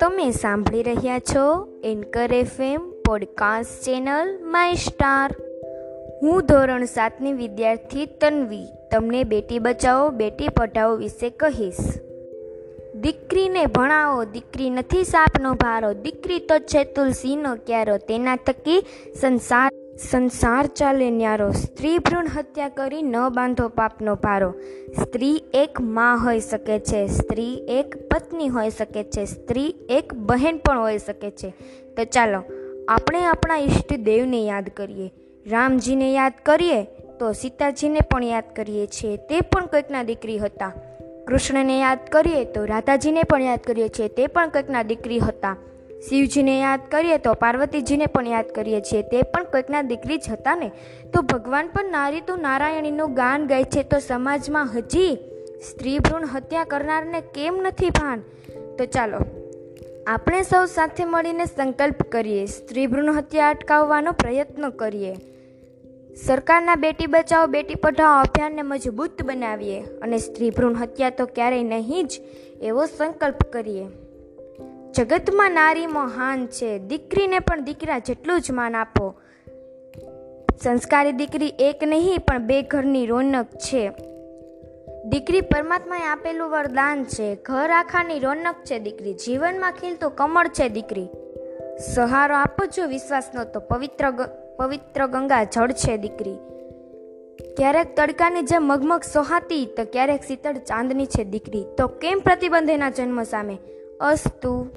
તમે સાંભળી રહ્યા છો anchor FM podcast channel my star. હું ધોરણ સાતની વિદ્યાર્થી તન્વી તમને બેટી બચાવો, બેટી પઢાઓ વિશે કહીશ. દીકરીને ભણાવો, દીકરી નથી સાપનો ભારો, દીકરી તો છે તુલસીનો ક્યારો, તેના થકી સંસાર સંસાર ચાલે ન્યારો, સ્ત્રી ભ્રૂણ હત્યા કરી ન બાંધો પાપનો ભારો સ્ત્રી એક માં હોઈ શકે છે, સ્ત્રી એક પત્ની હોઈ શકે છે, સ્ત્રી એક બહેન પણ હોઈ શકે છે. તો ચાલો, આપણે આપણા ઈષ્ટ દેવને યાદ કરીએ. રામજીને યાદ કરીએ તો સીતાજીને પણ યાદ કરીએ છીએ. તે પણ કંઈકના દીકરી હતા. કૃષ્ણને યાદ કરીએ તો રાધાજીને પણ યાદ કરીએ છીએ. તે પણ કંઈકના દીકરી હતા. શિવજીને યાદ કરીએ તો પાર્વતીજીને પણ યાદ કરીએ છીએ. તે પણ કોઈકના દીકરી જ હતા ને. તો ભગવાન પણ નારી તું નારાયણીનું ગાન ગાય છે તો સમાજમાં હજી સ્ત્રી ભ્રૂણ હત્યા કરનારને કેમ નથી ભાન? તો ચાલો, આપણે સૌ સાથે મળીને સંકલ્પ કરીએ. સ્ત્રી ભ્રૂણ હત્યા અટકાવવાનો પ્રયત્ન કરીએ. સરકારના બેટી બચાવો, બેટી પઢાઓ અભિયાનને મજબૂત બનાવીએ અને સ્ત્રી ભ્રૂણ હત્યા તો ક્યારેય નહીં જ એવો સંકલ્પ કરીએ. જગતમાં નારી મહાન છે. દીકરીને પણ દીકરા જેટલું જ માન આપો. સંસ્કારી દીકરી એક નહીં, પણ બે ઘરની રોનક છે. દીકરી પરમાત્માએ આપેલું વરદાન છે. ઘર આખાની રોનક છે દીકરી. જીવનમાં ખીલતો કમળ છે દીકરી. સહારો આપો જો વિશ્વાસનો તો. પવિત્ર પવિત્ર ગંગા જળ છે દીકરી. ક્યારેક તડકાની જેમ મગમગ સોહાતી, તો ક્યારેક શીતળ ચાંદની છે દીકરી. તો કેમ પ્રતિબંધ એના જન્મ સામે? Ostu.